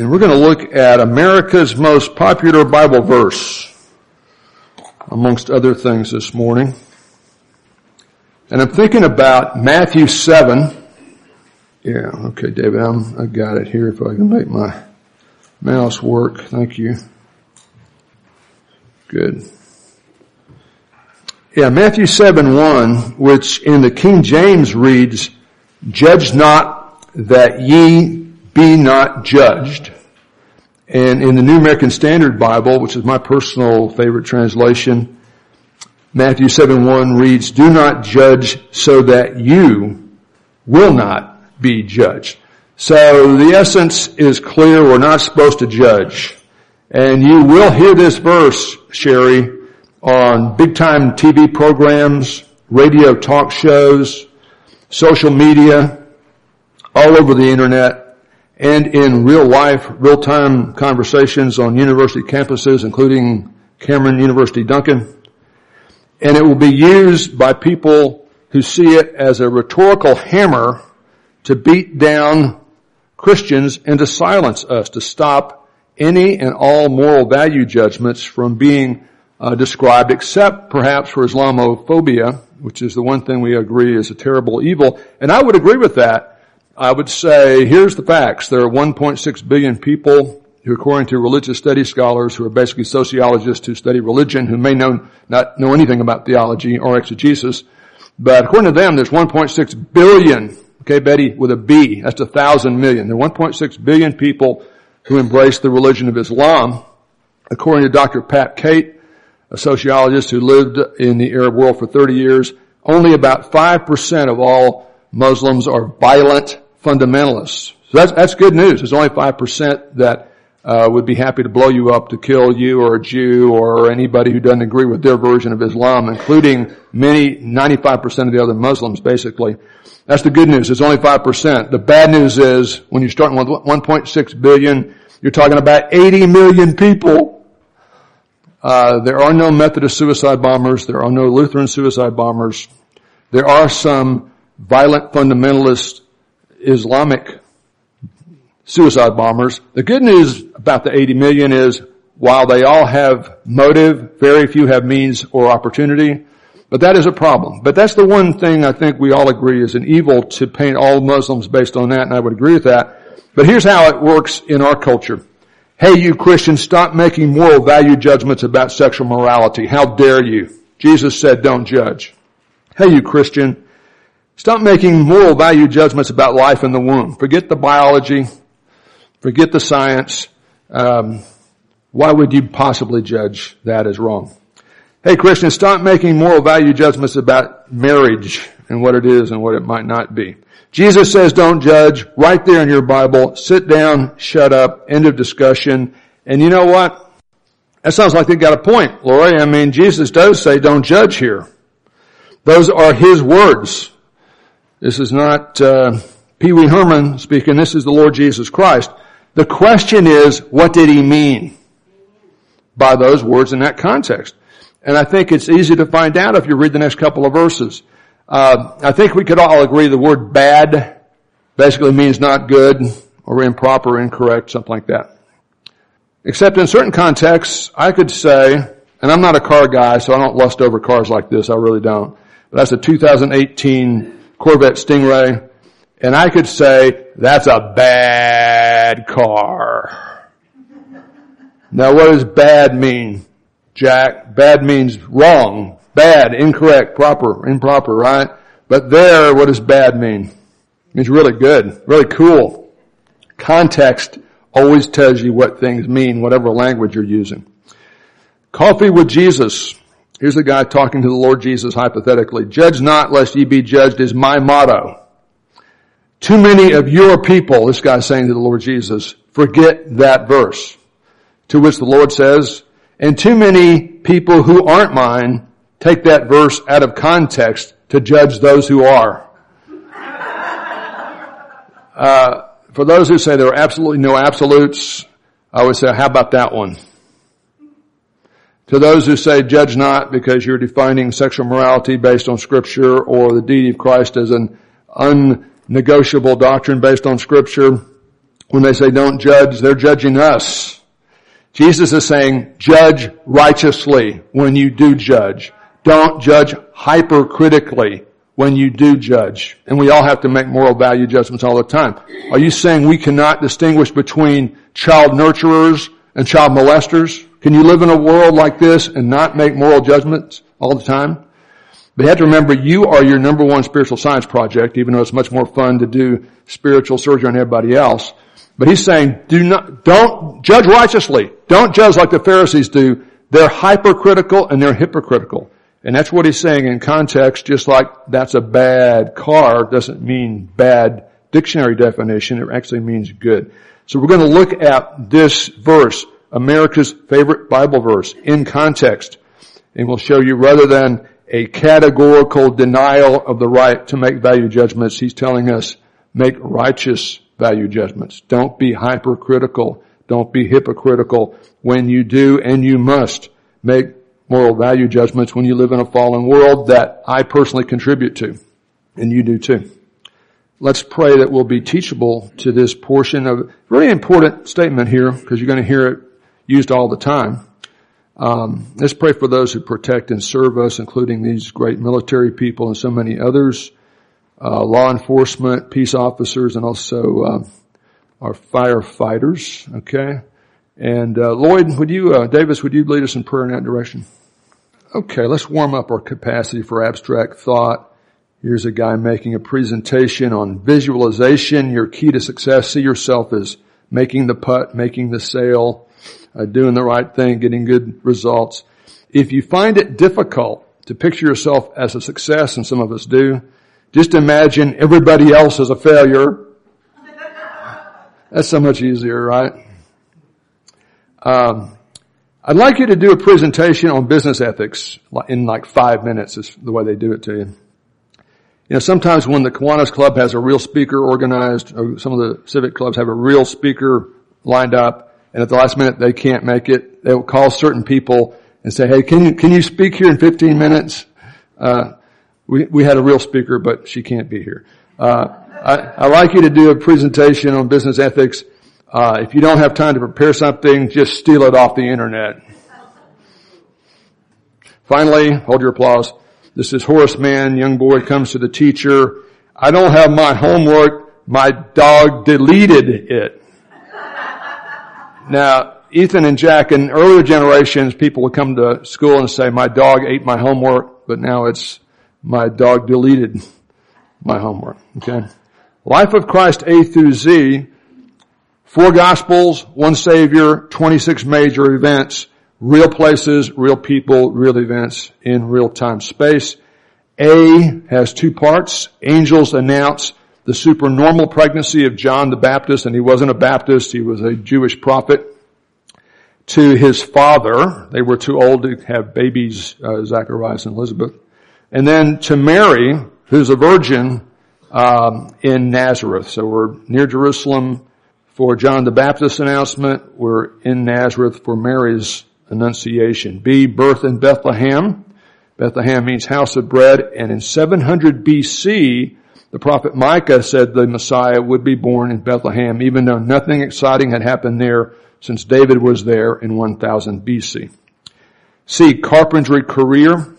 And we're going to look at America's most popular Bible verse, amongst other things this morning. And I'm thinking about Matthew 7. Yeah, okay, David, I'm, I got it here if I can make my mouse work. Thank you. Good. Yeah, Matthew 7 1, which in the King James reads, Judge not that ye be not judged. And in the New American Standard Bible, which is my personal favorite translation, Matthew 7 1 reads, Do not judge so that you will not be judged. So the essence is clear. We're not supposed to judge. And you will hear this verse, Sherry, on big time TV programs, radio talk shows, social media, all over the internet, and in real life, real time conversations on university campuses, including Cameron University Duncan and it will be used by people who see it as a rhetorical hammer to beat down Christians and to silence us, to stop any and all moral value judgments from being uh, described, except perhaps for Islamophobia, which is the one thing we agree is a terrible evil. And I would agree with that. I would say, here's the facts. There are 1.6 billion people who according to religious studies scholars who are basically sociologists who study religion who may know, not know anything about theology or exegesis, but according to them there's 1.6 billion, okay Betty, with a B, that's a thousand million. There are 1.6 billion people who embrace the religion of Islam. According to Dr. Pat Kate, a sociologist who lived in the Arab world for 30 years, only about 5% of all Muslims are violent fundamentalists. So that's, that's good news. There's only 5% that uh, would be happy to blow you up to kill you or a Jew or anybody who doesn't agree with their version of Islam, including many, 95% of the other Muslims, basically. That's the good news. It's only 5%. The bad news is when you're starting with 1.6 billion, you're talking about 80 million people. Uh, there are no Methodist suicide bombers. There are no Lutheran suicide bombers. There are some violent fundamentalist Islamic suicide bombers. The good news about the 80 million is while they all have motive, very few have means or opportunity. But that is a problem. But that's the one thing I think we all agree is an evil to paint all Muslims based on that, and I would agree with that. But here's how it works in our culture. Hey you Christians, stop making moral value judgments about sexual morality. How dare you? Jesus said don't judge. Hey you Christian, stop making moral value judgments about life in the womb. Forget the biology, Forget the science. Um, why would you possibly judge that as wrong? Hey Christians, stop making moral value judgments about marriage and what it is and what it might not be. Jesus says don't judge right there in your Bible. Sit down, shut up, end of discussion. And you know what? That sounds like they got a point, Lori. I mean, Jesus does say don't judge here. Those are His words. This is not uh, Pee Wee Herman speaking. This is the Lord Jesus Christ. The question is, what did he mean by those words in that context? And I think it's easy to find out if you read the next couple of verses. Uh, I think we could all agree the word bad basically means not good or improper, incorrect, something like that. Except in certain contexts, I could say, and I'm not a car guy, so I don't lust over cars like this, I really don't. But that's a 2018 Corvette Stingray. And I could say, that's a bad car. Now what does bad mean, Jack? Bad means wrong, bad, incorrect, proper, improper, right? But there, what does bad mean? It means really good, really cool. Context always tells you what things mean, whatever language you're using. Coffee with Jesus. Here's a guy talking to the Lord Jesus hypothetically. Judge not lest ye be judged is my motto. Too many of your people, this guy's saying to the Lord Jesus, forget that verse. To which the Lord says, and too many people who aren't mine take that verse out of context to judge those who are. Uh, for those who say there are absolutely no absolutes, I would say, how about that one? To those who say judge not because you're defining sexual morality based on scripture or the deity of Christ as an unnegotiable doctrine based on scripture, When they say don't judge, they're judging us. Jesus is saying judge righteously when you do judge. Don't judge hypercritically when you do judge. And we all have to make moral value judgments all the time. Are you saying we cannot distinguish between child nurturers and child molesters? Can you live in a world like this and not make moral judgments all the time? But you have to remember you are your number one spiritual science project, even though it's much more fun to do spiritual surgery on everybody else. But he's saying, do not, don't judge righteously. Don't judge like the Pharisees do. They're hypercritical and they're hypocritical. And that's what he's saying in context, just like that's a bad car doesn't mean bad dictionary definition. It actually means good. So we're going to look at this verse, America's favorite Bible verse, in context. And we'll show you rather than a categorical denial of the right to make value judgments, he's telling us make righteous value judgments. Don't be hypercritical. Don't be hypocritical when you do and you must make moral value judgments when you live in a fallen world that I personally contribute to. And you do too. Let's pray that we'll be teachable to this portion of really important statement here because you're going to hear it used all the time. Um, let's pray for those who protect and serve us, including these great military people and so many others, uh, law enforcement, peace officers, and also uh, our firefighters. Okay, and uh, Lloyd, would you, uh, Davis, would you lead us in prayer in that direction? Okay, let's warm up our capacity for abstract thought. Here's a guy making a presentation on visualization, your key to success. See yourself as making the putt, making the sail, uh, doing the right thing, getting good results. If you find it difficult to picture yourself as a success, and some of us do, just imagine everybody else as a failure. That's so much easier, right? Um, I'd like you to do a presentation on business ethics in like five minutes is the way they do it to you. You know, sometimes when the Kiwanis Club has a real speaker organized, or some of the civic clubs have a real speaker lined up, and at the last minute they can't make it, they will call certain people and say, hey, can you, can you speak here in 15 minutes? Uh, we, we had a real speaker, but she can't be here. Uh, I, I like you to do a presentation on business ethics uh, if you don't have time to prepare something, just steal it off the internet. Finally, hold your applause. This is Horace Mann, young boy comes to the teacher. I don't have my homework. My dog deleted it. Now, Ethan and Jack, in earlier generations, people would come to school and say, my dog ate my homework, but now it's, my dog deleted my homework. Okay? Life of Christ A through Z Four gospels, one savior, 26 major events, real places, real people, real events in real time space. A has two parts. Angels announce the supernormal pregnancy of John the Baptist, and he wasn't a Baptist, he was a Jewish prophet. To his father, they were too old to have babies, uh, Zacharias and Elizabeth. And then to Mary, who's a virgin, um, in Nazareth. So we're near Jerusalem, for John the Baptist's announcement. We're in Nazareth for Mary's annunciation. B, birth in Bethlehem. Bethlehem means house of bread. And in 700 BC, the prophet Micah said the Messiah would be born in Bethlehem, even though nothing exciting had happened there since David was there in 1000 BC. C, carpentry career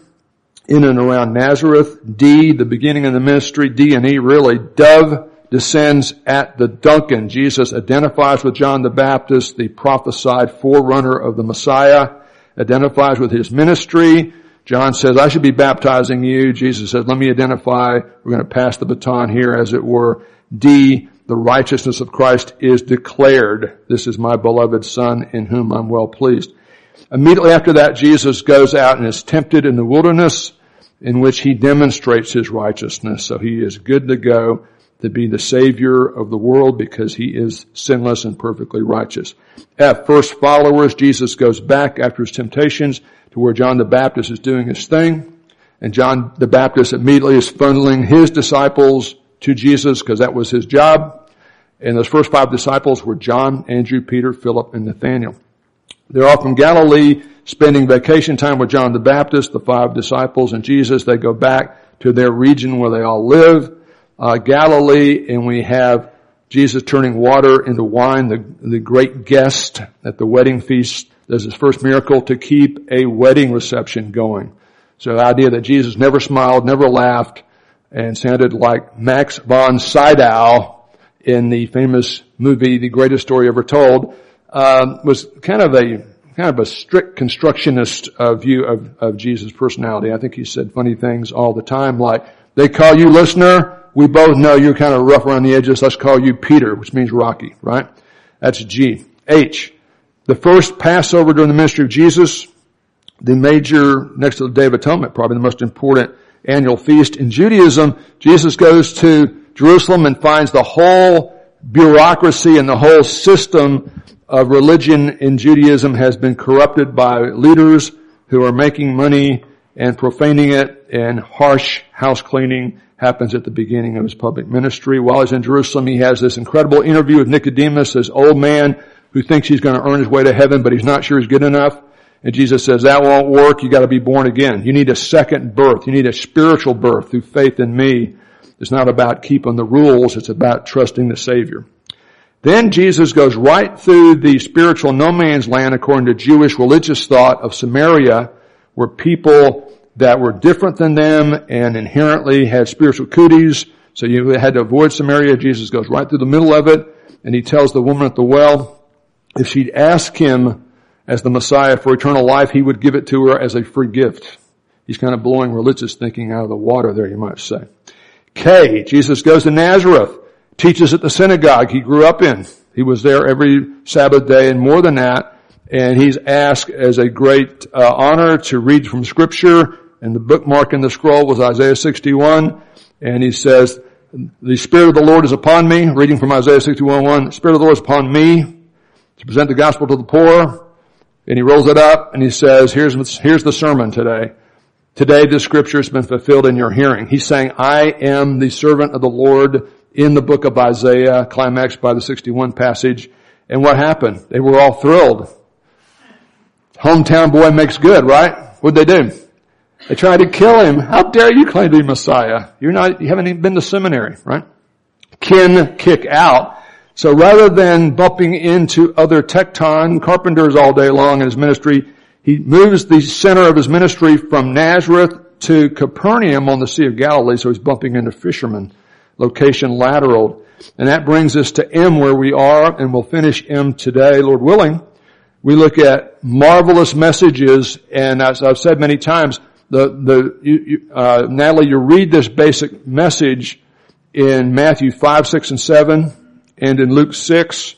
in and around Nazareth. D, the beginning of the ministry. D and E really. Dove descends at the Duncan. Jesus identifies with John the Baptist, the prophesied forerunner of the Messiah, identifies with his ministry. John says, I should be baptizing you. Jesus says, let me identify. We're going to pass the baton here as it were. D, the righteousness of Christ is declared. This is my beloved son in whom I'm well pleased. Immediately after that, Jesus goes out and is tempted in the wilderness in which he demonstrates his righteousness. So he is good to go to be the savior of the world because he is sinless and perfectly righteous. At first followers, Jesus goes back after his temptations to where John the Baptist is doing his thing. And John the Baptist immediately is funneling his disciples to Jesus because that was his job. And those first five disciples were John, Andrew, Peter, Philip, and Nathaniel. They're all from Galilee, spending vacation time with John the Baptist, the five disciples, and Jesus. They go back to their region where they all live uh, Galilee, and we have Jesus turning water into wine, the, the great guest at the wedding feast does his first miracle to keep a wedding reception going. So the idea that Jesus never smiled, never laughed, and sounded like Max von Sydow in the famous movie, The Greatest Story Ever Told, um, was kind of a kind of a strict constructionist uh, view of, of Jesus' personality. I think he said funny things all the time, like they call you listener. We both know you're kind of rough around the edges. Let's call you Peter, which means Rocky, right? That's G. H. The first Passover during the ministry of Jesus, the major, next to the Day of Atonement, probably the most important annual feast in Judaism, Jesus goes to Jerusalem and finds the whole bureaucracy and the whole system of religion in Judaism has been corrupted by leaders who are making money and profaning it and harsh house cleaning happens at the beginning of his public ministry. While he's in Jerusalem, he has this incredible interview with Nicodemus, this old man who thinks he's going to earn his way to heaven, but he's not sure he's good enough. And Jesus says, that won't work. You gotta be born again. You need a second birth. You need a spiritual birth through faith in me. It's not about keeping the rules. It's about trusting the Savior. Then Jesus goes right through the spiritual no man's land according to Jewish religious thought of Samaria, where people that were different than them and inherently had spiritual cooties. So you had to avoid Samaria. Jesus goes right through the middle of it and he tells the woman at the well, if she'd ask him as the Messiah for eternal life, he would give it to her as a free gift. He's kind of blowing religious thinking out of the water there, you might say. K, Jesus goes to Nazareth, teaches at the synagogue he grew up in. He was there every Sabbath day and more than that. And he's asked as a great uh, honor to read from scripture and the bookmark in the scroll was Isaiah 61. And he says, the Spirit of the Lord is upon me, reading from Isaiah 61, 1, the Spirit of the Lord is upon me to present the gospel to the poor. And he rolls it up and he says, here's, here's the sermon today. Today this scripture has been fulfilled in your hearing. He's saying, I am the servant of the Lord in the book of Isaiah, climaxed by the 61 passage. And what happened? They were all thrilled. Hometown boy makes good, right? What'd they do? They tried to kill him. How dare you claim to be Messiah? You're not, you haven't even been to seminary, right? Kin kick out. So rather than bumping into other tekton carpenters all day long in his ministry, he moves the center of his ministry from Nazareth to Capernaum on the Sea of Galilee, so he's bumping into fishermen, location lateral. And that brings us to M where we are, and we'll finish M today, Lord willing. We look at marvelous messages, and as I've said many times, the, the, you, you, uh, Natalie, you read this basic message in Matthew 5, 6, and 7, and in Luke 6.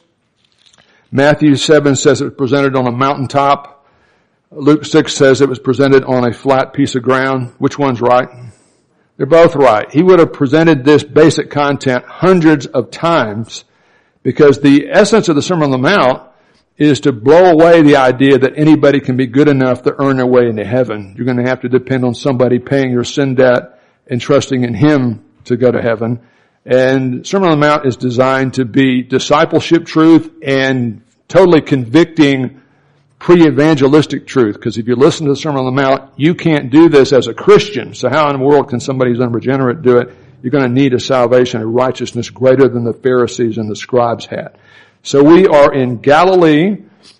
Matthew 7 says it was presented on a mountaintop. Luke 6 says it was presented on a flat piece of ground. Which one's right? They're both right. He would have presented this basic content hundreds of times because the essence of the Sermon on the Mount is to blow away the idea that anybody can be good enough to earn their way into heaven. You're going to have to depend on somebody paying your sin debt and trusting in Him to go to heaven. And Sermon on the Mount is designed to be discipleship truth and totally convicting pre-evangelistic truth. Because if you listen to the Sermon on the Mount, you can't do this as a Christian. So how in the world can somebody who's unregenerate do it? You're going to need a salvation, a righteousness greater than the Pharisees and the scribes had. So we are in Galilee,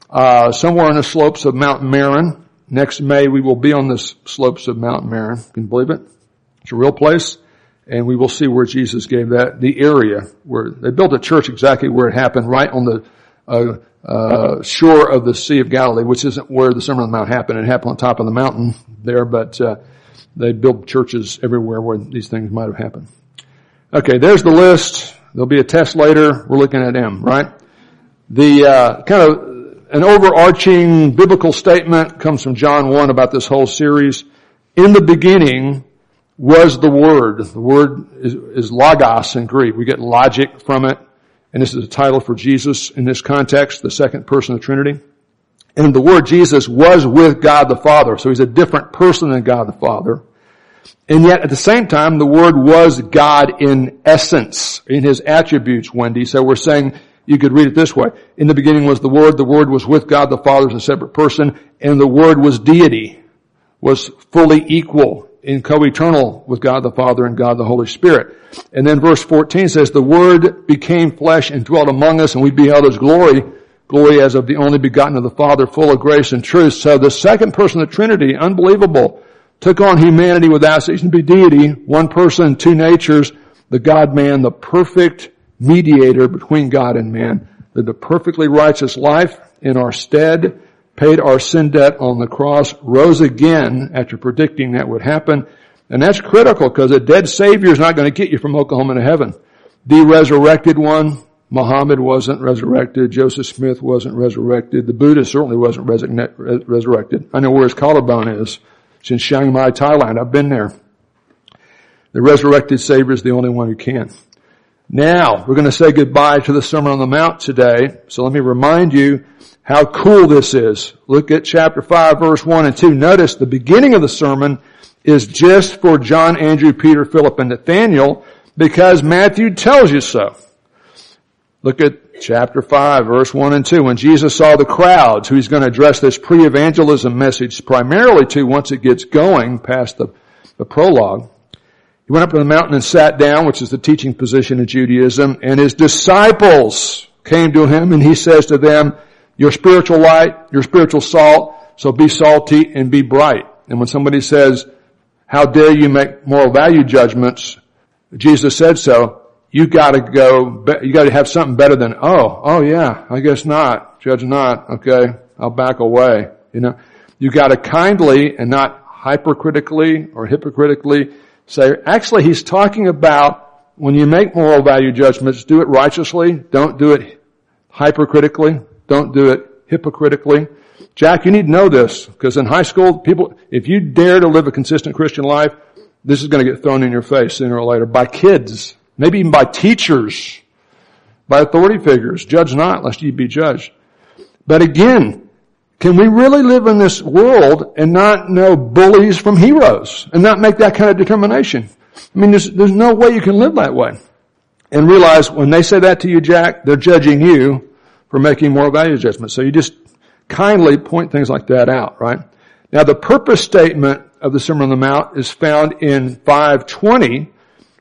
uh, somewhere on the slopes of Mount Meron. Next May we will be on the slopes of Mount Meron. Can you believe it? It's a real place. And we will see where Jesus gave that, the area where they built a church exactly where it happened, right on the, uh, uh, shore of the Sea of Galilee, which isn't where the Sermon on the Mount happened. It happened on top of the mountain there, but, uh, they built churches everywhere where these things might have happened. Okay, there's the list. There'll be a test later. We're looking at M, right? The uh, kind of an overarching biblical statement comes from John 1 about this whole series. In the beginning was the Word. The word is, is logos in Greek. We get logic from it. And this is a title for Jesus in this context, the second person of the Trinity. And the Word Jesus was with God the Father. So he's a different person than God the Father. And yet at the same time, the Word was God in essence, in His attributes, Wendy. So we're saying you could read it this way. In the beginning was the Word, the Word was with God the Father is a separate person, and the Word was deity, was fully equal in co-eternal with God the Father and God the Holy Spirit. And then verse 14 says, the Word became flesh and dwelt among us and we beheld His glory, glory as of the only begotten of the Father, full of grace and truth. So the second person of the Trinity, unbelievable, took on humanity without ceasing to be deity, one person, two natures, the God-man, the perfect mediator between God and man, lived a perfectly righteous life in our stead, paid our sin debt on the cross, rose again after predicting that would happen. And that's critical because a dead Savior is not going to get you from Oklahoma to heaven. The resurrected one, Muhammad wasn't resurrected. Joseph Smith wasn't resurrected. The Buddha certainly wasn't resurrected. I know where his collarbone is. It's in Chiang Mai, Thailand. I've been there. The resurrected Savior is the only one who can. Now, we're going to say goodbye to the Sermon on the Mount today. So let me remind you how cool this is. Look at chapter 5 verse 1 and 2. Notice the beginning of the sermon is just for John, Andrew, Peter, Philip, and Nathaniel because Matthew tells you so. Look at chapter 5 verse 1 and 2. When Jesus saw the crowds who he's going to address this pre-evangelism message primarily to once it gets going past the, the prologue, he went up to the mountain and sat down, which is the teaching position of Judaism, and his disciples came to him and he says to them, your spiritual light, your spiritual salt, so be salty and be bright. And when somebody says, how dare you make moral value judgments, Jesus said so, you gotta go, you gotta have something better than, oh, oh yeah, I guess not, judge not, okay, I'll back away, you know. You gotta kindly and not hypercritically or hypocritically say, actually he's talking about when you make moral value judgments, do it righteously, don't do it hypercritically, don't do it hypocritically. Jack, you need to know this because in high school, people, if you dare to live a consistent Christian life, this is going to get thrown in your face sooner or later by kids, maybe even by teachers, by authority figures. Judge not lest ye be judged. But again, can we really live in this world and not know bullies from heroes and not make that kind of determination? I mean, there's, there's no way you can live that way. And realize when they say that to you, Jack, they're judging you for making moral value judgments. So you just kindly point things like that out, right? Now the purpose statement of the Sermon on the Mount is found in 520,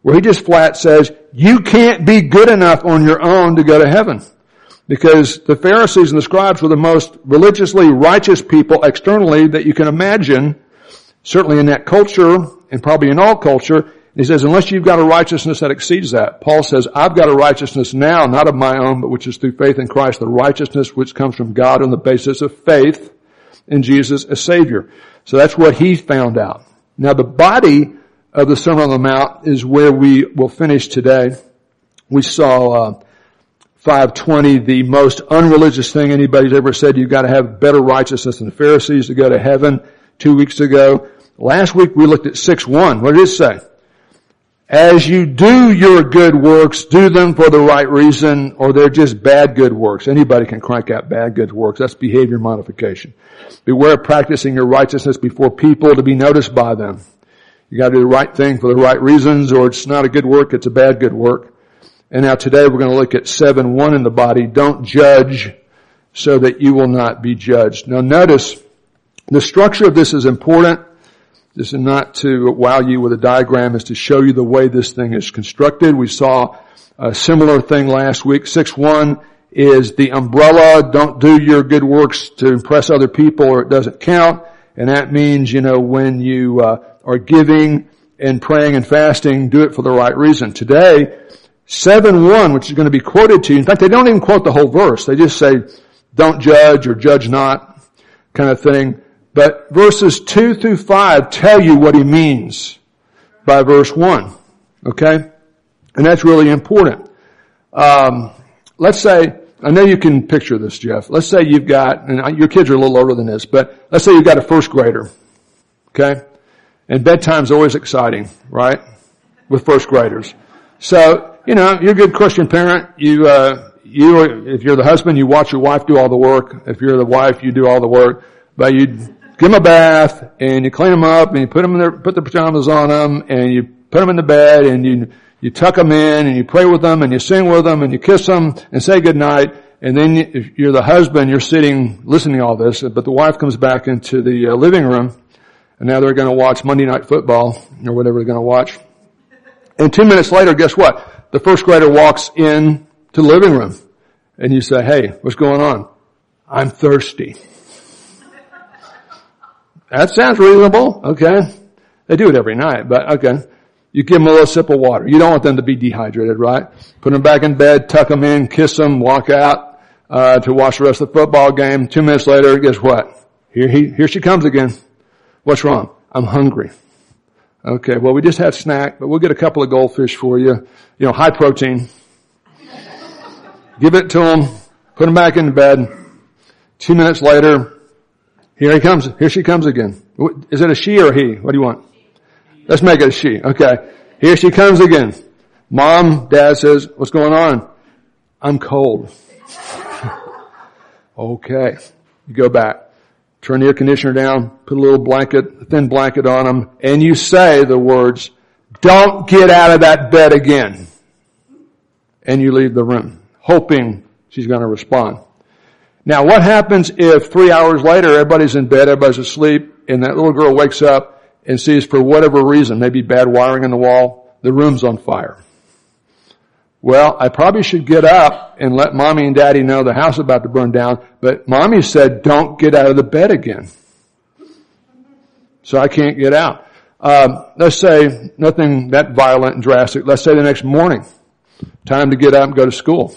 where he just flat says, you can't be good enough on your own to go to heaven. Because the Pharisees and the scribes were the most religiously righteous people externally that you can imagine, certainly in that culture, and probably in all culture, he says, unless you've got a righteousness that exceeds that. Paul says, I've got a righteousness now, not of my own, but which is through faith in Christ, the righteousness which comes from God on the basis of faith in Jesus as Savior. So that's what he found out. Now the body of the Sermon on the Mount is where we will finish today. We saw, uh, 520, the most unreligious thing anybody's ever said, you've got to have better righteousness than the Pharisees to go to heaven two weeks ago. Last week we looked at 6-1. What did it say? As you do your good works, do them for the right reason, or they're just bad good works. Anybody can crank out bad good works. That's behavior modification. Beware of practicing your righteousness before people to be noticed by them. You gotta do the right thing for the right reasons, or it's not a good work, it's a bad good work. And now today we're going to look at 7-1 in the body. Don't judge so that you will not be judged. Now notice, the structure of this is important. This is not to wow you with a diagram, it's to show you the way this thing is constructed. We saw a similar thing last week. 6-1 is the umbrella, don't do your good works to impress other people or it doesn't count. And that means, you know, when you uh, are giving and praying and fasting, do it for the right reason. Today, 7-1, which is going to be quoted to you. In fact, they don't even quote the whole verse. They just say, don't judge or judge not kind of thing. But verses 2 through 5 tell you what he means by verse 1. Okay? And that's really important. Um, let's say, I know you can picture this, Jeff. Let's say you've got, and your kids are a little older than this, but let's say you've got a first grader. Okay? And bedtime's always exciting, right? With first graders. So, you know, you're a good Christian parent. You, uh, you, if you're the husband, you watch your wife do all the work. If you're the wife, you do all the work. But you give them a bath and you clean them up and you put them in their, put the pajamas on them and you put them in the bed and you, you tuck them in and you pray with them and you sing with them and you kiss them and say goodnight. And then if you're the husband, you're sitting listening to all this, but the wife comes back into the uh, living room and now they're going to watch Monday Night Football or whatever they're going to watch. And two minutes later, guess what? The first grader walks in to the living room and you say, hey, what's going on? I'm thirsty. That sounds reasonable. Okay. They do it every night, but okay. You give them a little sip of water. You don't want them to be dehydrated, right? Put them back in bed, tuck them in, kiss them, walk out, uh, to watch the rest of the football game. Two minutes later, guess what? Here he, here she comes again. What's wrong? I'm hungry. Okay, well we just had snack, but we'll get a couple of goldfish for you. You know, high protein. Give it to him, put him back in bed. Two minutes later, here he comes, here she comes again. Is it a she or he? What do you want? Let's make it a she. Okay. Here she comes again. Mom, dad says, what's going on? I'm cold. okay. You go back. Turn the air conditioner down, put a little blanket, a thin blanket on them, and you say the words, don't get out of that bed again. And you leave the room, hoping she's going to respond. Now what happens if three hours later everybody's in bed, everybody's asleep, and that little girl wakes up and sees for whatever reason, maybe bad wiring in the wall, the room's on fire. Well, I probably should get up and let mommy and daddy know the house is about to burn down, but mommy said don't get out of the bed again. So I can't get out. Um, let's say nothing that violent and drastic. Let's say the next morning, time to get up and go to school.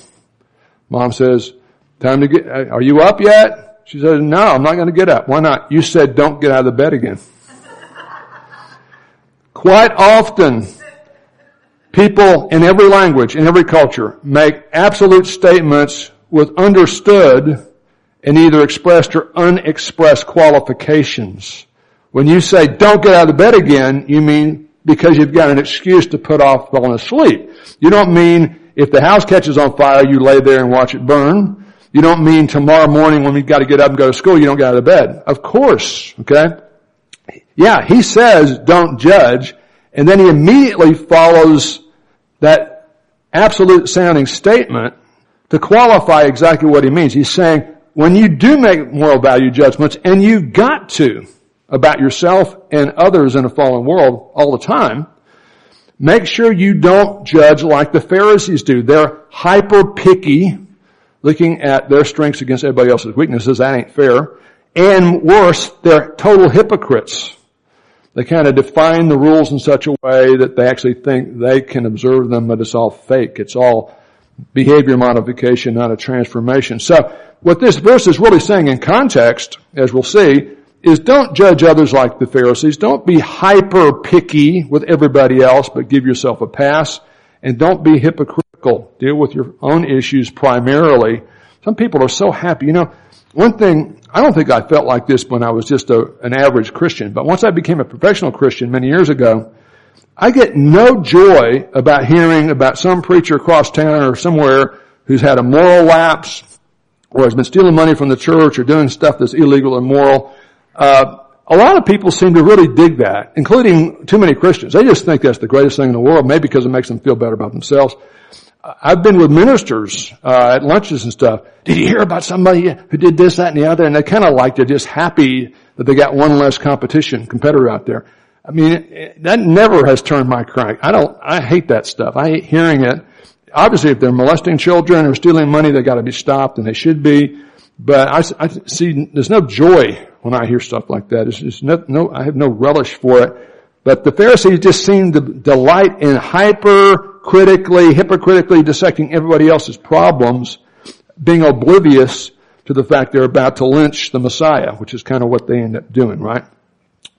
Mom says, time to get, are you up yet? She says, no, I'm not going to get up. Why not? You said don't get out of the bed again. Quite often, People in every language, in every culture, make absolute statements with understood and either expressed or unexpressed qualifications. When you say, don't get out of bed again, you mean because you've got an excuse to put off falling asleep. You don't mean if the house catches on fire, you lay there and watch it burn. You don't mean tomorrow morning when we've got to get up and go to school, you don't get out of bed. Of course, okay? Yeah, he says don't judge, and then he immediately follows that absolute sounding statement to qualify exactly what he means. He's saying, when you do make moral value judgments, and you've got to, about yourself and others in a fallen world all the time, make sure you don't judge like the Pharisees do. They're hyper picky, looking at their strengths against everybody else's weaknesses. That ain't fair. And worse, they're total hypocrites. They kind of define the rules in such a way that they actually think they can observe them, but it's all fake. It's all behavior modification, not a transformation. So what this verse is really saying in context, as we'll see, is don't judge others like the Pharisees. Don't be hyper picky with everybody else, but give yourself a pass. And don't be hypocritical. Deal with your own issues primarily. Some people are so happy. You know, one thing, I don't think I felt like this when I was just a, an average Christian, but once I became a professional Christian many years ago, I get no joy about hearing about some preacher across town or somewhere who's had a moral lapse or has been stealing money from the church or doing stuff that's illegal and moral. Uh, a lot of people seem to really dig that, including too many Christians. They just think that's the greatest thing in the world, maybe because it makes them feel better about themselves. I've been with ministers uh, at lunches and stuff. Did you hear about somebody who did this, that, and the other? And they kind of like they're just happy that they got one less competition competitor out there. I mean, that never has turned my crank. I don't. I hate that stuff. I hate hearing it. Obviously, if they're molesting children or stealing money, they got to be stopped, and they should be. But I, I, see there's no joy when I hear stuff like that. It's, it's no, no, I have no relish for it. But the Pharisees just seem to delight in hypercritically, hypocritically dissecting everybody else's problems, being oblivious to the fact they're about to lynch the Messiah, which is kind of what they end up doing, right?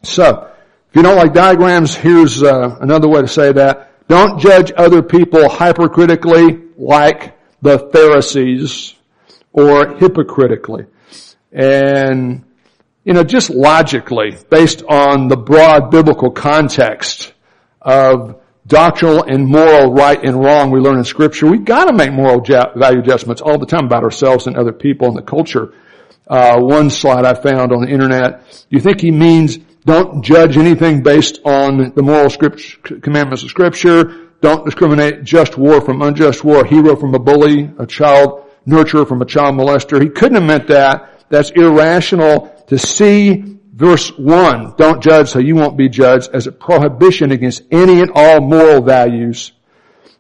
So, if you don't like diagrams, here's uh, another way to say that. Don't judge other people hypercritically like the Pharisees or hypocritically. And, you know, just logically, based on the broad biblical context of doctrinal and moral right and wrong we learn in scripture, we've gotta make moral value judgments all the time about ourselves and other people and the culture. Uh, one slide I found on the internet. You think he means don't judge anything based on the moral script, commandments of scripture? Don't discriminate just war from unjust war, a hero from a bully, a child nurturer from a child molester. He couldn't have meant that. That's irrational to see verse 1, don't judge so you won't be judged, as a prohibition against any and all moral values,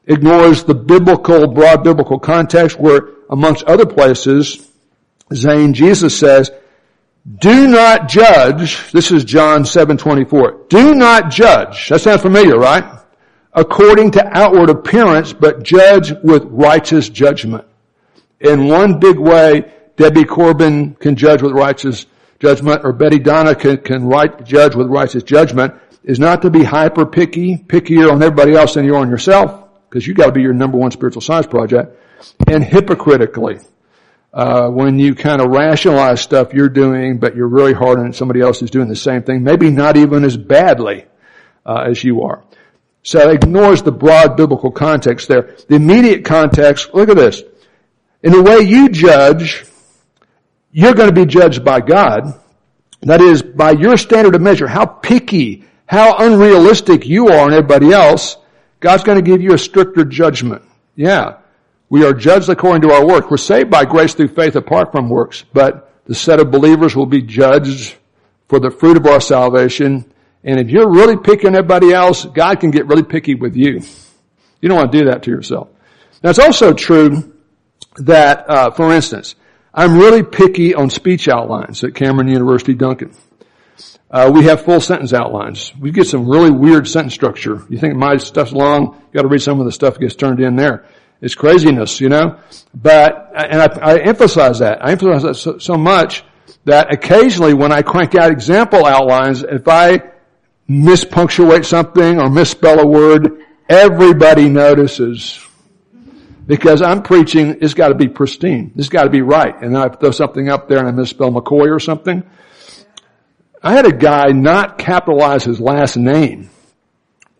ignores the biblical, broad biblical context where, amongst other places, Zane, Jesus says, do not judge, this is John 7:24. Do not judge. That sounds familiar, right? According to outward appearance, but judge with righteous judgment. In one big way, Debbie Corbin can judge with righteous judgment, or Betty Donna can, can judge with righteous judgment, is not to be hyper picky, pickier on everybody else than you are on yourself, because you got to be your number one spiritual science project, and hypocritically. Uh, when you kind of rationalize stuff you're doing, but you're really hard on somebody else who's doing the same thing, maybe not even as badly uh, as you are. So it ignores the broad biblical context there. The immediate context, look at this. In the way you judge, you're going to be judged by God. That is, by your standard of measure, how picky, how unrealistic you are and everybody else, God's going to give you a stricter judgment. Yeah. We are judged according to our work. We're saved by grace through faith apart from works, but the set of believers will be judged for the fruit of our salvation. And if you're really picking everybody else, God can get really picky with you. You don't want to do that to yourself. Now it's also true that, uh, for instance, I'm really picky on speech outlines at Cameron University Duncan. Uh, we have full sentence outlines. We get some really weird sentence structure. You think my stuff's long? You got to read some of the stuff that gets turned in there. It's craziness, you know. But and I, I emphasize that. I emphasize that so, so much that occasionally when I crank out example outlines, if I mispunctuate something or misspell a word, everybody notices. Because I'm preaching, it's got to be pristine. It's got to be right. And I throw something up there and I misspell McCoy or something. I had a guy not capitalize his last name.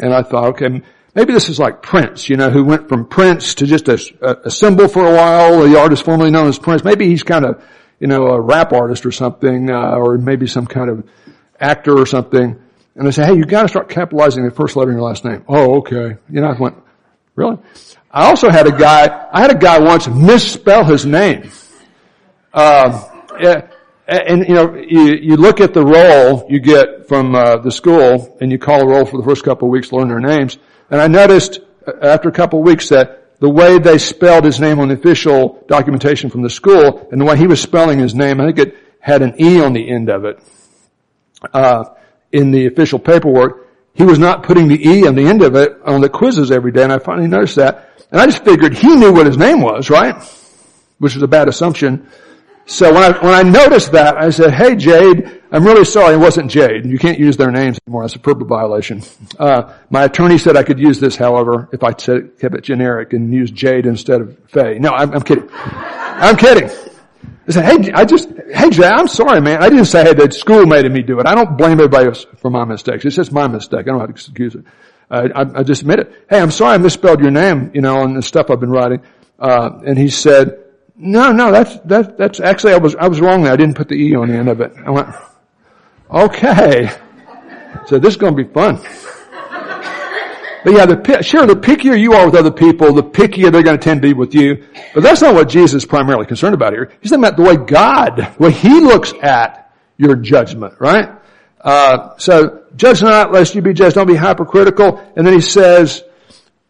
And I thought, okay, maybe this is like Prince, you know, who went from Prince to just a, a symbol for a while, the artist formerly known as Prince. Maybe he's kind of, you know, a rap artist or something, uh, or maybe some kind of actor or something. And I said, hey, you gotta start capitalizing the first letter in your last name. Oh, okay. You know, I went, really? I also had a guy, I had a guy once misspell his name. Uh, and you know, you, you look at the roll you get from uh, the school, and you call a roll for the first couple of weeks learn their names. And I noticed uh, after a couple of weeks that the way they spelled his name on the official documentation from the school, and the way he was spelling his name, I think it had an E on the end of it. Uh, in the official paperwork, he was not putting the E on the end of it on the quizzes every day, and I finally noticed that. And I just figured he knew what his name was, right? Which was a bad assumption. So when I, when I noticed that, I said, hey Jade, I'm really sorry it wasn't Jade. You can't use their names anymore. That's a FERPA violation. Uh, my attorney said I could use this, however, if I said, kept it generic and used Jade instead of Faye. No, I'm, I'm kidding. I'm kidding. I said, hey, I just, hey Jay, I'm sorry man. I didn't say hey, the school made me do it. I don't blame everybody else for my mistakes. It's just my mistake. I don't have to excuse it. I, I, just admit it. Hey, I'm sorry I misspelled your name, you know, on the stuff I've been writing. Uh, and he said, no, no, that's, that, that's, actually I was, I was wrong there. I didn't put the E on the end of it. I went, okay. So this is going to be fun. But yeah, the, sure, the pickier you are with other people, the pickier they're going to tend to be with you. But that's not what Jesus is primarily concerned about here. He's talking about the way God, the way He looks at your judgment, right? Uh, so judge not lest you be judged. Don't be hypercritical. And then He says,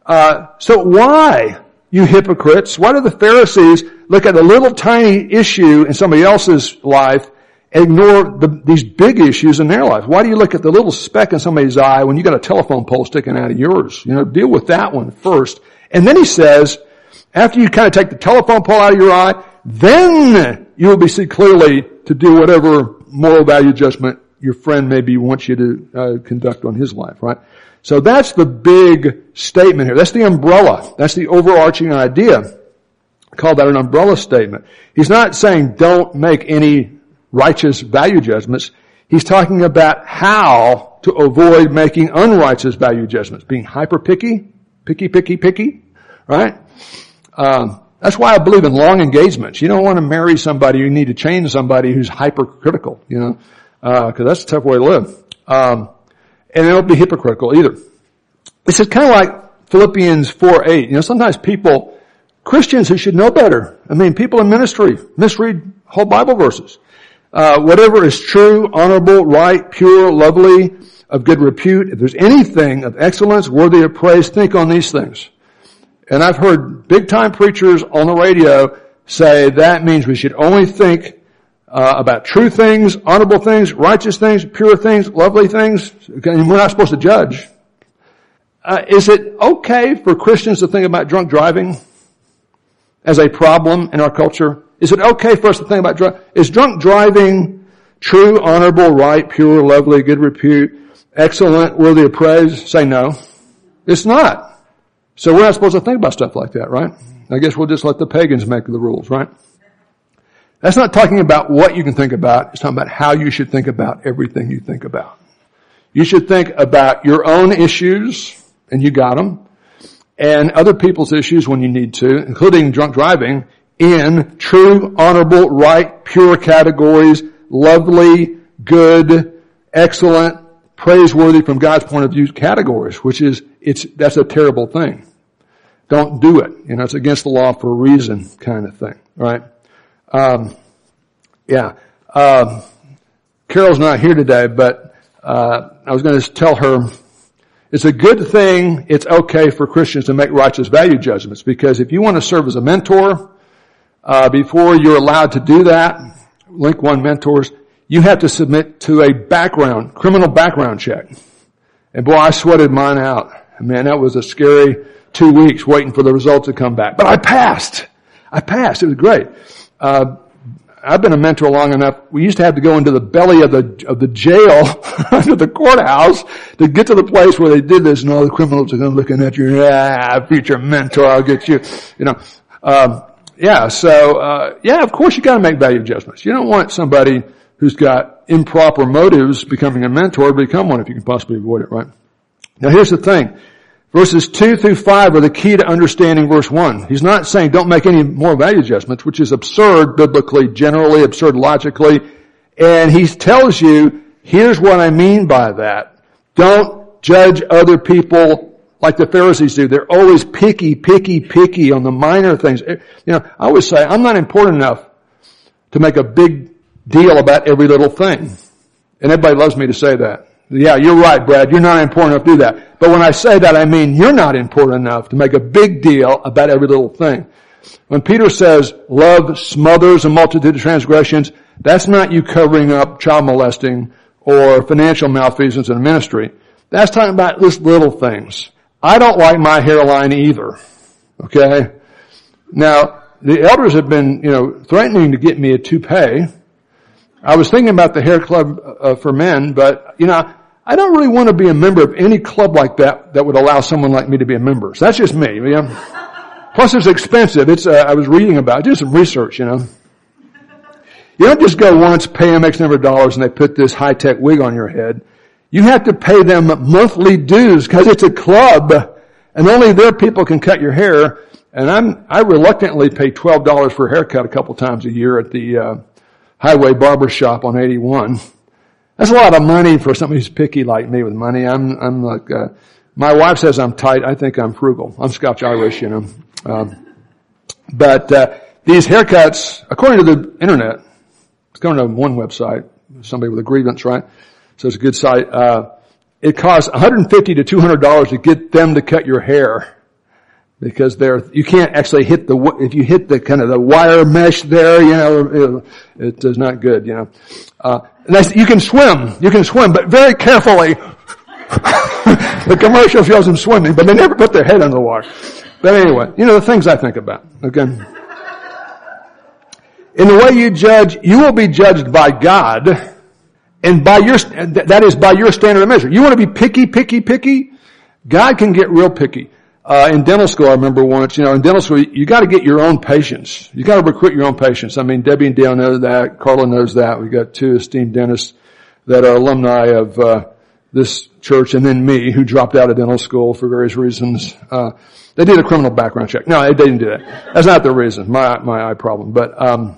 uh, so why, you hypocrites, why do the Pharisees look at a little tiny issue in somebody else's life and ignore the, these big issues in their life. Why do you look at the little speck in somebody's eye when you got a telephone pole sticking out of yours? You know, deal with that one first. And then he says, after you kind of take the telephone pole out of your eye, then you will be see clearly to do whatever moral value judgment your friend maybe wants you to uh, conduct on his life, right? So that's the big statement here. That's the umbrella. That's the overarching idea. I call that an umbrella statement. He's not saying don't make any righteous value judgments. He's talking about how to avoid making unrighteous value judgments, being hyper picky, picky, picky, picky, right? Um, that's why I believe in long engagements. You don't want to marry somebody, you need to change somebody who's hypercritical, you know, because uh, that's a tough way to live. Um, and it won't be hypocritical either. This is kind of like Philippians 4 8. You know, sometimes people, Christians who should know better, I mean, people in ministry misread whole Bible verses. uh, whatever is true, honorable, right, pure, lovely, of good repute, if there's anything of excellence worthy of praise, think on these things. And I've heard big time preachers on the radio say that means we should only think uh, about true things, honorable things, righteous things, pure things, lovely things. We're not supposed to judge. Uh, is it okay for Christians to think about drunk driving as a problem in our culture? Is it okay for us to think about drunk? Is drunk driving true, honorable, right, pure, lovely, good repute, excellent, worthy of praise? Say no. It's not. So we're not supposed to think about stuff like that, right? I guess we'll just let the pagans make the rules, right? That's not talking about what you can think about. It's talking about how you should think about everything you think about. You should think about your own issues, and you got them, and other people's issues when you need to, including drunk driving, in true, honorable, right, pure categories, lovely, good, excellent, praiseworthy from God's point of view categories, which is, it's, that's a terrible thing. Don't do it. You know, it's against the law for a reason kind of thing, right? Um, yeah. Um, Carol's not here today, but, uh, I was going to tell her it's a good thing, it's okay for Christians to make righteous value judgments because if you want to serve as a mentor, uh, before you're allowed to do that, Link One mentors, you have to submit to a background, criminal background check. And boy, I sweated mine out. Man, that was a scary two weeks waiting for the results to come back. But I passed. I passed. It was great. Uh, I've been a mentor long enough. We used to have to go into the belly of the of the jail under the courthouse to get to the place where they did this, and all the criminals are going looking at you. Ah, future mentor, I'll get you. You know, um, yeah. So uh, yeah, of course you got to make value adjustments. You don't want somebody who's got improper motives becoming a mentor to become one if you can possibly avoid it, right? Now here's the thing. Verses 2 through 5 are the key to understanding verse 1. He's not saying don't make any more value adjustments, which is absurd biblically, generally, absurd logically. And he tells you, here's what I mean by that. Don't judge other people like the Pharisees do. They're always picky, picky, picky on the minor things. You know, I always say, I'm not important enough to make a big deal about every little thing. And everybody loves me to say that. Yeah, you're right, Brad. You're not important enough to do that. But when I say that, I mean you're not important enough to make a big deal about every little thing. When Peter says love smothers a multitude of transgressions, that's not you covering up child molesting or financial malfeasance in a ministry. That's talking about just little things. I don't like my hairline either. Okay? Now, the elders have been, you know, threatening to get me a toupee. I was thinking about the hair club uh, for men, but, you know, I don't really want to be a member of any club like that that would allow someone like me to be a member. So that's just me. You know? Plus it's expensive. It's, uh, I was reading about it. Do some research, you know. You don't just go once, pay them X number of dollars and they put this high-tech wig on your head. You have to pay them monthly dues because it's a club and only their people can cut your hair. And I'm, I reluctantly pay $12 for a haircut a couple times a year at the, uh, highway barber shop on 81. That's a lot of money for somebody who's picky like me with money. I'm, I'm like, uh, my wife says I'm tight. I think I'm frugal. I'm Scotch Irish, you know. Um, but, uh, these haircuts, according to the internet, it's going to one website, somebody with a grievance, right? So it's a good site. Uh, it costs 150 to 200 dollars to get them to cut your hair because there you can't actually hit the if you hit the kind of the wire mesh there you know it, is not good you know. Uh, you can swim you can swim but very carefully. The commercial shows them swimming but they never put their head in the water. But anyway you know the things I think about okay? In the way you judge you will be judged by God and by your that is by your standard of measure. You want to be picky picky picky? God can get real picky uh, in dental school, I remember once, you know, in dental school, you got to get your own patients. You got to recruit your own patients. I mean, Debbie and Dale know that. Carla knows that. We've got two esteemed dentists that are alumni of uh, this church, and then me, who dropped out of dental school for various reasons. Uh, they did a criminal background check. No, they didn't do that. That's not the reason. My my eye problem, but um,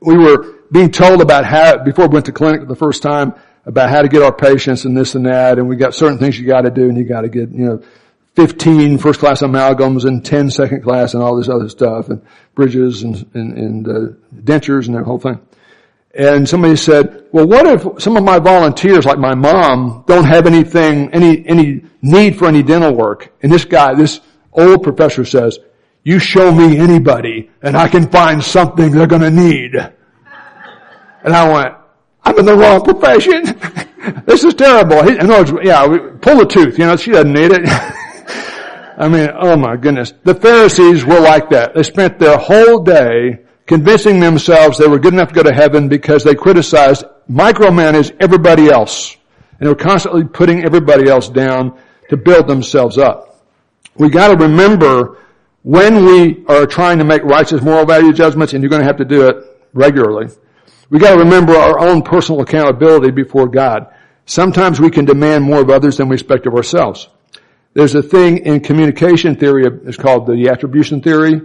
we were being told about how before we went to clinic the first time about how to get our patients and this and that, and we got certain things you got to do, and you got to get you know 15 first class amalgams and 10 second class and all this other stuff and bridges and, and, and uh, dentures and that whole thing. And somebody said, well, what if some of my volunteers, like my mom, don't have anything, any, any need for any dental work? And this guy, this old professor says, you show me anybody and I can find something they're gonna need. And I went, I'm in the wrong profession. this is terrible. He, in other words, yeah, pull the tooth, you know, she doesn't need it. I mean, oh my goodness. The Pharisees were like that. They spent their whole day convincing themselves they were good enough to go to heaven because they criticized, micromanaged everybody else. And they were constantly putting everybody else down to build themselves up. We gotta remember when we are trying to make righteous moral value judgments, and you're gonna have to do it regularly, we gotta remember our own personal accountability before God. Sometimes we can demand more of others than we expect of ourselves. There's a thing in communication theory, it's called the attribution theory.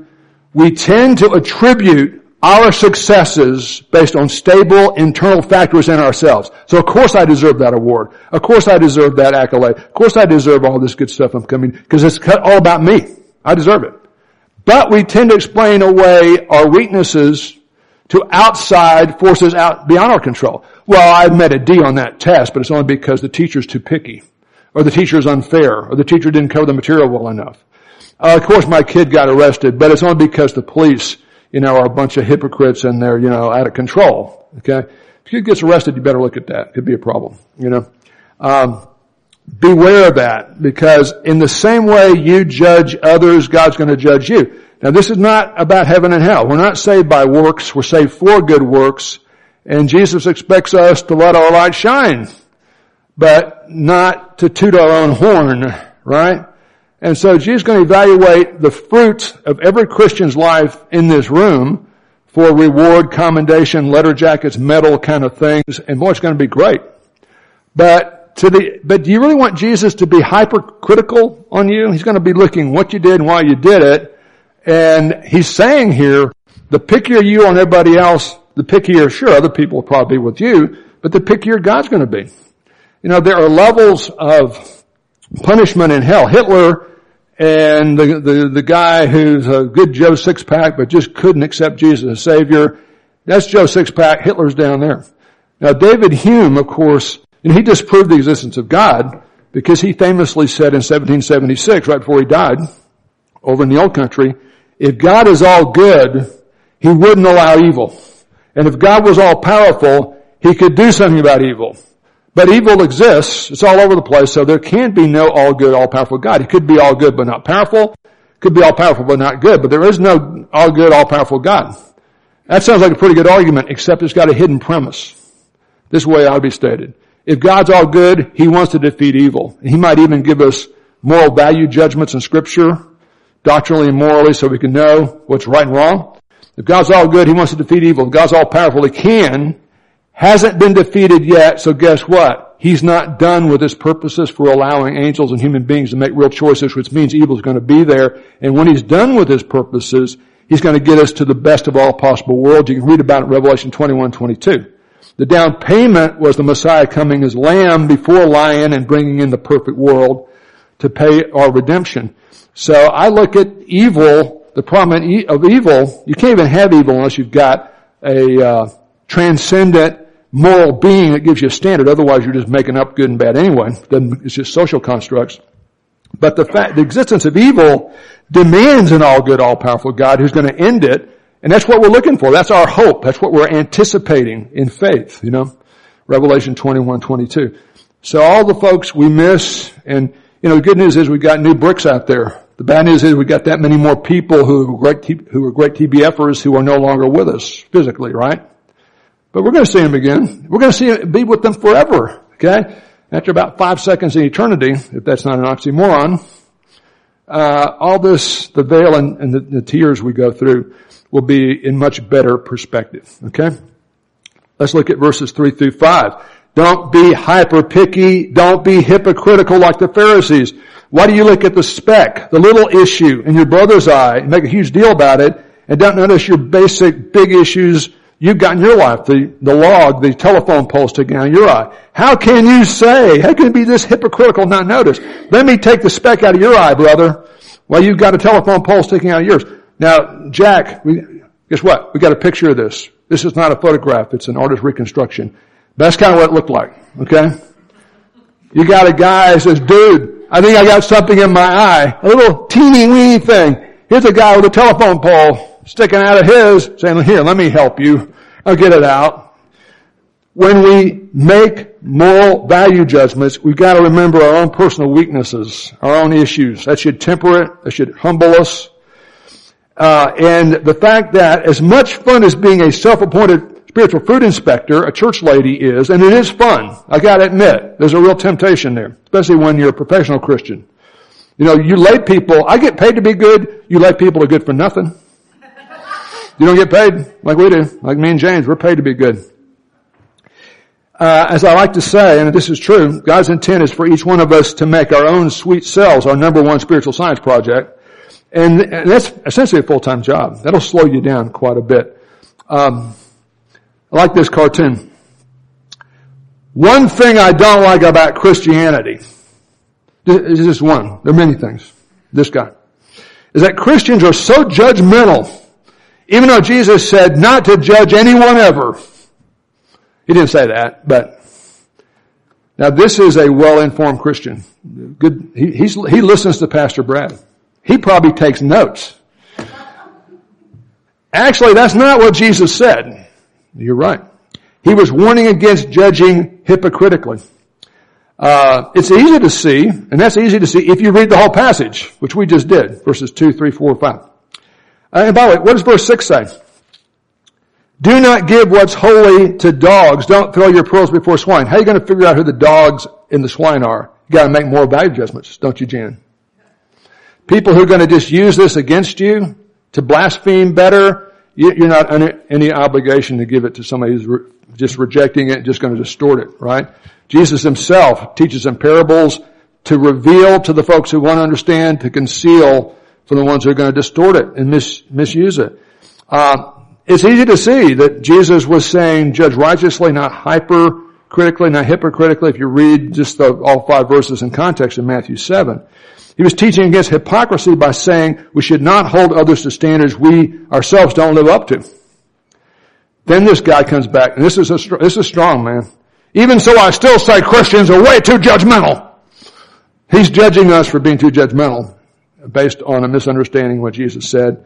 We tend to attribute our successes based on stable internal factors in ourselves. So of course I deserve that award. Of course I deserve that accolade. Of course I deserve all this good stuff I'm coming, because it's all about me. I deserve it. But we tend to explain away our weaknesses to outside forces out beyond our control. Well, I met a D on that test, but it's only because the teacher's too picky or the teacher is unfair, or the teacher didn't cover the material well enough. Uh, of course, my kid got arrested, but it's only because the police, you know, are a bunch of hypocrites and they're, you know, out of control. Okay, if kid gets arrested, you better look at that. It could be a problem. You know, um, beware of that because in the same way you judge others, God's going to judge you. Now, this is not about heaven and hell. We're not saved by works. We're saved for good works. And Jesus expects us to let our light shine but not to toot our own horn, right? And so Jesus is going to evaluate the fruit of every Christian's life in this room for reward, commendation, letter jackets, medal kind of things, and boy, it's going to be great. But to the, but do you really want Jesus to be hypercritical on you? He's going to be looking what you did and why you did it. And he's saying here, the pickier you on everybody else, the pickier, sure, other people will probably be with you, but the pickier God's going to be. You know, there are levels of punishment in hell. Hitler and the, the, the guy who's a good Joe Sixpack but just couldn't accept Jesus as Savior, that's Joe Sixpack. Hitler's down there. Now David Hume, of course, and he disproved the existence of God because he famously said in 1776, right before he died, over in the old country, if God is all good, he wouldn't allow evil. And if God was all powerful, he could do something about evil. But evil exists. It's all over the place. So there can be no all good, all powerful God. He could be all good but not powerful. Could be all powerful but not good. But there is no all good, all powerful God. That sounds like a pretty good argument, except it's got a hidden premise. This way to be stated. If God's all good, He wants to defeat evil. He might even give us moral value judgments in scripture, doctrinally and morally, so we can know what's right and wrong. If God's all good, He wants to defeat evil. If God's all powerful, He can, hasn't been defeated yet, so guess what? He's not done with his purposes for allowing angels and human beings to make real choices, which means evil is going to be there. And when he's done with his purposes, he's going to get us to the best of all possible worlds. You can read about it in Revelation 21, 22. The down payment was the Messiah coming as lamb before lion and bringing in the perfect world to pay our redemption. So I look at evil, the problem of evil, you can't even have evil unless you've got a uh, transcendent moral being that gives you a standard. Otherwise, you're just making up good and bad anyway. Then It's just social constructs. But the fact, the existence of evil demands an all good, all powerful God who's going to end it. And that's what we're looking for. That's our hope. That's what we're anticipating in faith, you know. Revelation 21, 22. So all the folks we miss, and you know, the good news is we've got new bricks out there. The bad news is we've got that many more people who great, who were great TBFers who are no longer with us physically, right? But we're going to see him again. We're going to see him, be with them forever. Okay? After about five seconds in eternity, if that's not an oxymoron, uh, all this, the veil and, and the, the tears we go through will be in much better perspective. Okay? Let's look at verses three through five. Don't be hyper picky. Don't be hypocritical like the Pharisees. Why do you look at the speck, the little issue in your brother's eye and make a huge deal about it and don't notice your basic big issues You've got in your life the, the log, the telephone pole sticking out of your eye. How can you say, how can you be this hypocritical not notice? Let me take the speck out of your eye, brother, Well, you've got a telephone pole sticking out of yours. Now, Jack, we, guess what? We got a picture of this. This is not a photograph. It's an artist reconstruction. That's kind of what it looked like. Okay? You got a guy says, dude, I think I got something in my eye. A little teeny weeny thing. Here's a guy with a telephone pole sticking out of his saying, here, let me help you. I'll get it out. When we make moral value judgments, we've got to remember our own personal weaknesses, our own issues. That should temper it. That should humble us. Uh, and the fact that as much fun as being a self-appointed spiritual fruit inspector, a church lady is, and it is fun. I gotta admit, there's a real temptation there, especially when you're a professional Christian. You know, you lay people, I get paid to be good, you lay people are good for nothing. You don't get paid like we do, like me and James, we're paid to be good. Uh, as I like to say, and this is true, God's intent is for each one of us to make our own sweet selves our number one spiritual science project. And, and that's essentially a full-time job. That'll slow you down quite a bit. Um, I like this cartoon. One thing I don't like about Christianity, is just one, there are many things, this guy, is that Christians are so judgmental, even though Jesus said not to judge anyone ever. He didn't say that, but now this is a well-informed Christian. Good, he, he listens to Pastor Brad. He probably takes notes. Actually, that's not what Jesus said. You're right. He was warning against judging hypocritically. Uh, it's easy to see, and that's easy to see if you read the whole passage, which we just did, verses 2, 3, 4, 5. Uh, and by the way, what does verse 6 say? Do not give what's holy to dogs. Don't throw your pearls before swine. How are you going to figure out who the dogs and the swine are? You got to make more value adjustments, don't you, Jan? People who are going to just use this against you to blaspheme better, you're not under any obligation to give it to somebody who's re- just rejecting it, and just going to distort it, right? Jesus himself teaches in parables to reveal to the folks who want to understand, to conceal from the ones who are going to distort it and mis- misuse it. Uh, it's easy to see that Jesus was saying, judge righteously, not hypercritically, not hypocritically, if you read just the, all five verses in context in Matthew 7. He was teaching against hypocrisy by saying we should not hold others to standards we ourselves don't live up to. Then this guy comes back, and this is a, this is strong, man. Even so, I still say Christians are way too judgmental. He's judging us for being too judgmental based on a misunderstanding what Jesus said.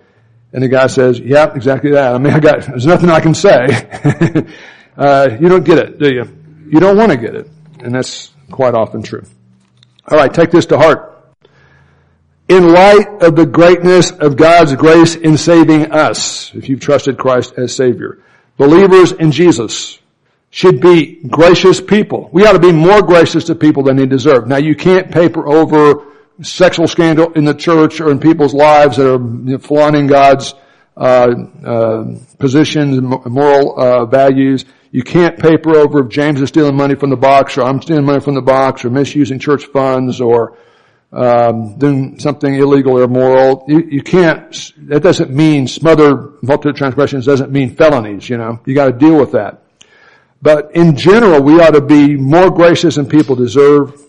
And the guy says, yeah, exactly that. I mean, I got, there's nothing I can say. uh, you don't get it, do you? You don't want to get it. And that's quite often true. All right, take this to heart in light of the greatness of God's grace in saving us, if you've trusted Christ as Savior. Believers in Jesus should be gracious people. We ought to be more gracious to people than they deserve. Now you can't paper over sexual scandal in the church or in people's lives that are flaunting God's uh, uh, positions and moral uh, values. You can't paper over if James is stealing money from the box or I'm stealing money from the box or misusing church funds or um, doing something illegal or immoral. You, you can't. That doesn't mean smother multiple transgressions. Doesn't mean felonies. You know, you got to deal with that. But in general, we ought to be more gracious than people deserve,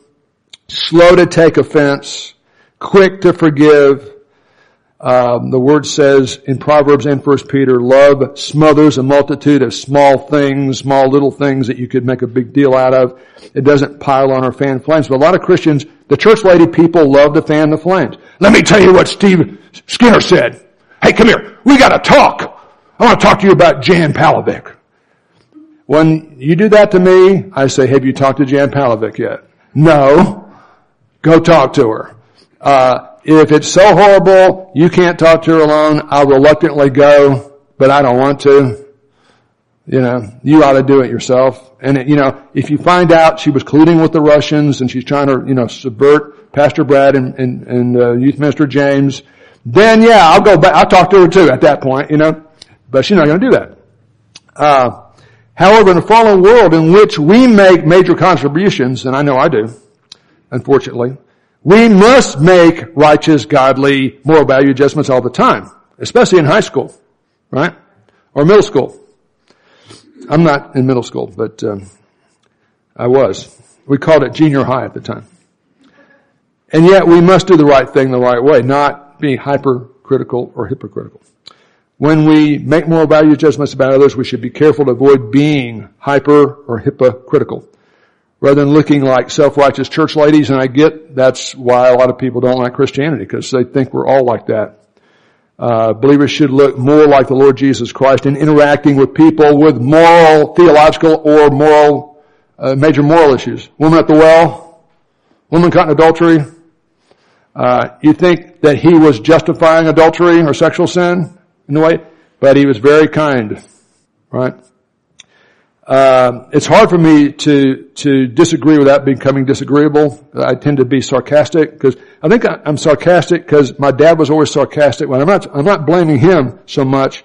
slow to take offense, quick to forgive, um, the word says in Proverbs and First Peter, love smothers a multitude of small things, small little things that you could make a big deal out of. It doesn't pile on or fan flames. But a lot of Christians, the church lady people love to fan the flames. Let me tell you what Steve Skinner said. Hey, come here. We gotta talk. I want to talk to you about Jan Palovic. When you do that to me, I say, have you talked to Jan Palovic yet? No. Go talk to her. Uh, if it's so horrible, you can't talk to her alone, I'll reluctantly go, but I don't want to. You know, you ought to do it yourself. And it, you know, if you find out she was colluding with the Russians and she's trying to, you know, subvert Pastor Brad and, and, and uh, Youth Minister James, then yeah, I'll go back. I'll talk to her too at that point, you know. But she's not going to do that. Uh, however, in a fallen world in which we make major contributions, and I know I do, unfortunately, we must make righteous, godly, moral value adjustments all the time, especially in high school, right? Or middle school. I'm not in middle school, but um, I was. We called it junior high at the time. And yet we must do the right thing the right way, not be hypercritical or hypocritical. when we make moral value judgments about others, we should be careful to avoid being hyper or hypocritical. Rather than looking like self-righteous church ladies, and I get that's why a lot of people don't like Christianity, because they think we're all like that. Uh, believers should look more like the Lord Jesus Christ in interacting with people with moral, theological, or moral, uh, major moral issues. Woman at the well, woman caught in adultery. Uh, you think that he was justifying adultery or sexual sin in a way, but he was very kind, right? Uh, it's hard for me to to disagree without becoming disagreeable. I tend to be sarcastic because I think I, am sarcastic because my dad was always sarcastic. When I'm not, I'm not blaming him so much,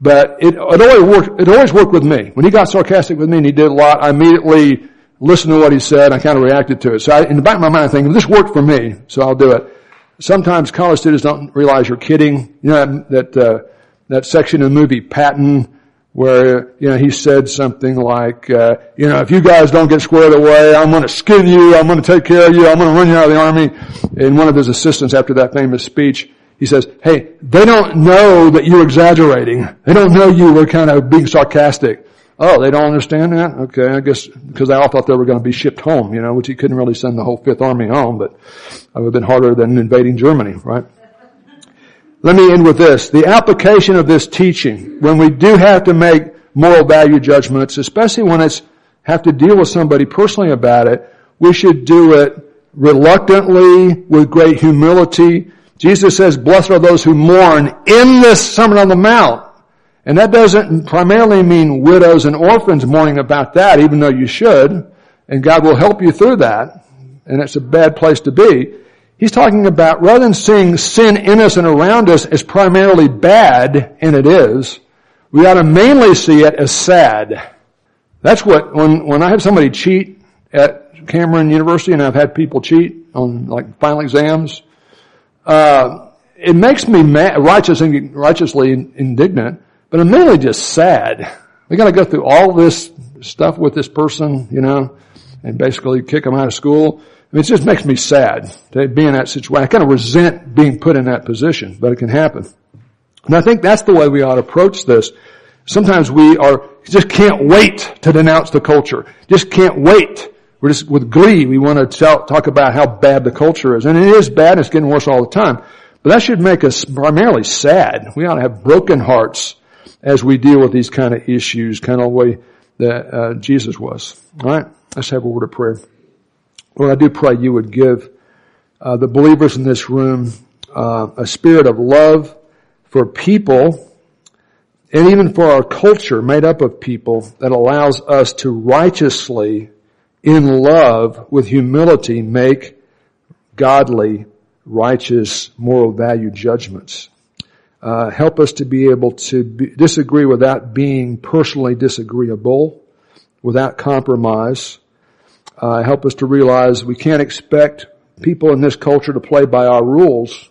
but it, it always worked. It always worked with me. When he got sarcastic with me, and he did a lot, I immediately listened to what he said. I kind of reacted to it. So I, in the back of my mind, I think this worked for me, so I'll do it. Sometimes college students don't realize you're kidding. You know that that, uh, that section in the movie Patton where you know he said something like, uh, you know, if you guys don't get squared away, I'm going to skin you. I'm going to take care of you. I'm going to run you out of the army. And one of his assistants, after that famous speech, he says, "Hey, they don't know that you're exaggerating. They don't know you were kind of being sarcastic." Oh, they don't understand that? Okay, I guess because they all thought they were going to be shipped home, you know, which he couldn't really send the whole Fifth Army home, but it would have been harder than invading Germany, right? Let me end with this. The application of this teaching, when we do have to make moral value judgments, especially when it's have to deal with somebody personally about it, we should do it reluctantly, with great humility. Jesus says, blessed are those who mourn in this Sermon on the Mount. And that doesn't primarily mean widows and orphans mourning about that, even though you should. And God will help you through that. And it's a bad place to be. He's talking about rather than seeing sin in us and around us as primarily bad, and it is, we ought to mainly see it as sad. That's what, when, when I have somebody cheat at Cameron University and I've had people cheat on like final exams, uh, it makes me mad, righteous righteously indignant, but I'm mainly just sad. We gotta go through all this stuff with this person, you know, and basically kick them out of school mean, it just makes me sad to be in that situation. I kind of resent being put in that position, but it can happen. And I think that's the way we ought to approach this. Sometimes we are, just can't wait to denounce the culture. Just can't wait. We're just, with glee, we want to tell, talk about how bad the culture is. And it is bad, it's getting worse all the time. But that should make us primarily sad. We ought to have broken hearts as we deal with these kind of issues, kind of the way that uh, Jesus was. Alright? Let's have a word of prayer. Lord, I do pray you would give uh, the believers in this room uh, a spirit of love for people and even for our culture made up of people that allows us to righteously, in love, with humility, make godly, righteous, moral value judgments. Uh, help us to be able to be, disagree without being personally disagreeable, without compromise, uh, help us to realize we can't expect people in this culture to play by our rules.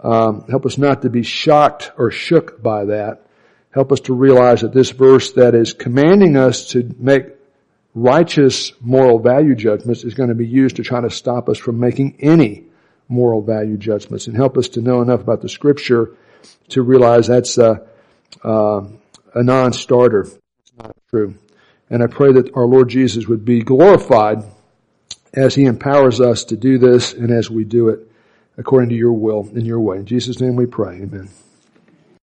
Um, help us not to be shocked or shook by that. Help us to realize that this verse that is commanding us to make righteous moral value judgments is going to be used to try to stop us from making any moral value judgments and help us to know enough about the scripture to realize that's a, uh, a non-starter. It's not true. And I pray that our Lord Jesus would be glorified as He empowers us to do this and as we do it according to your will and your way. In Jesus' name we pray. Amen.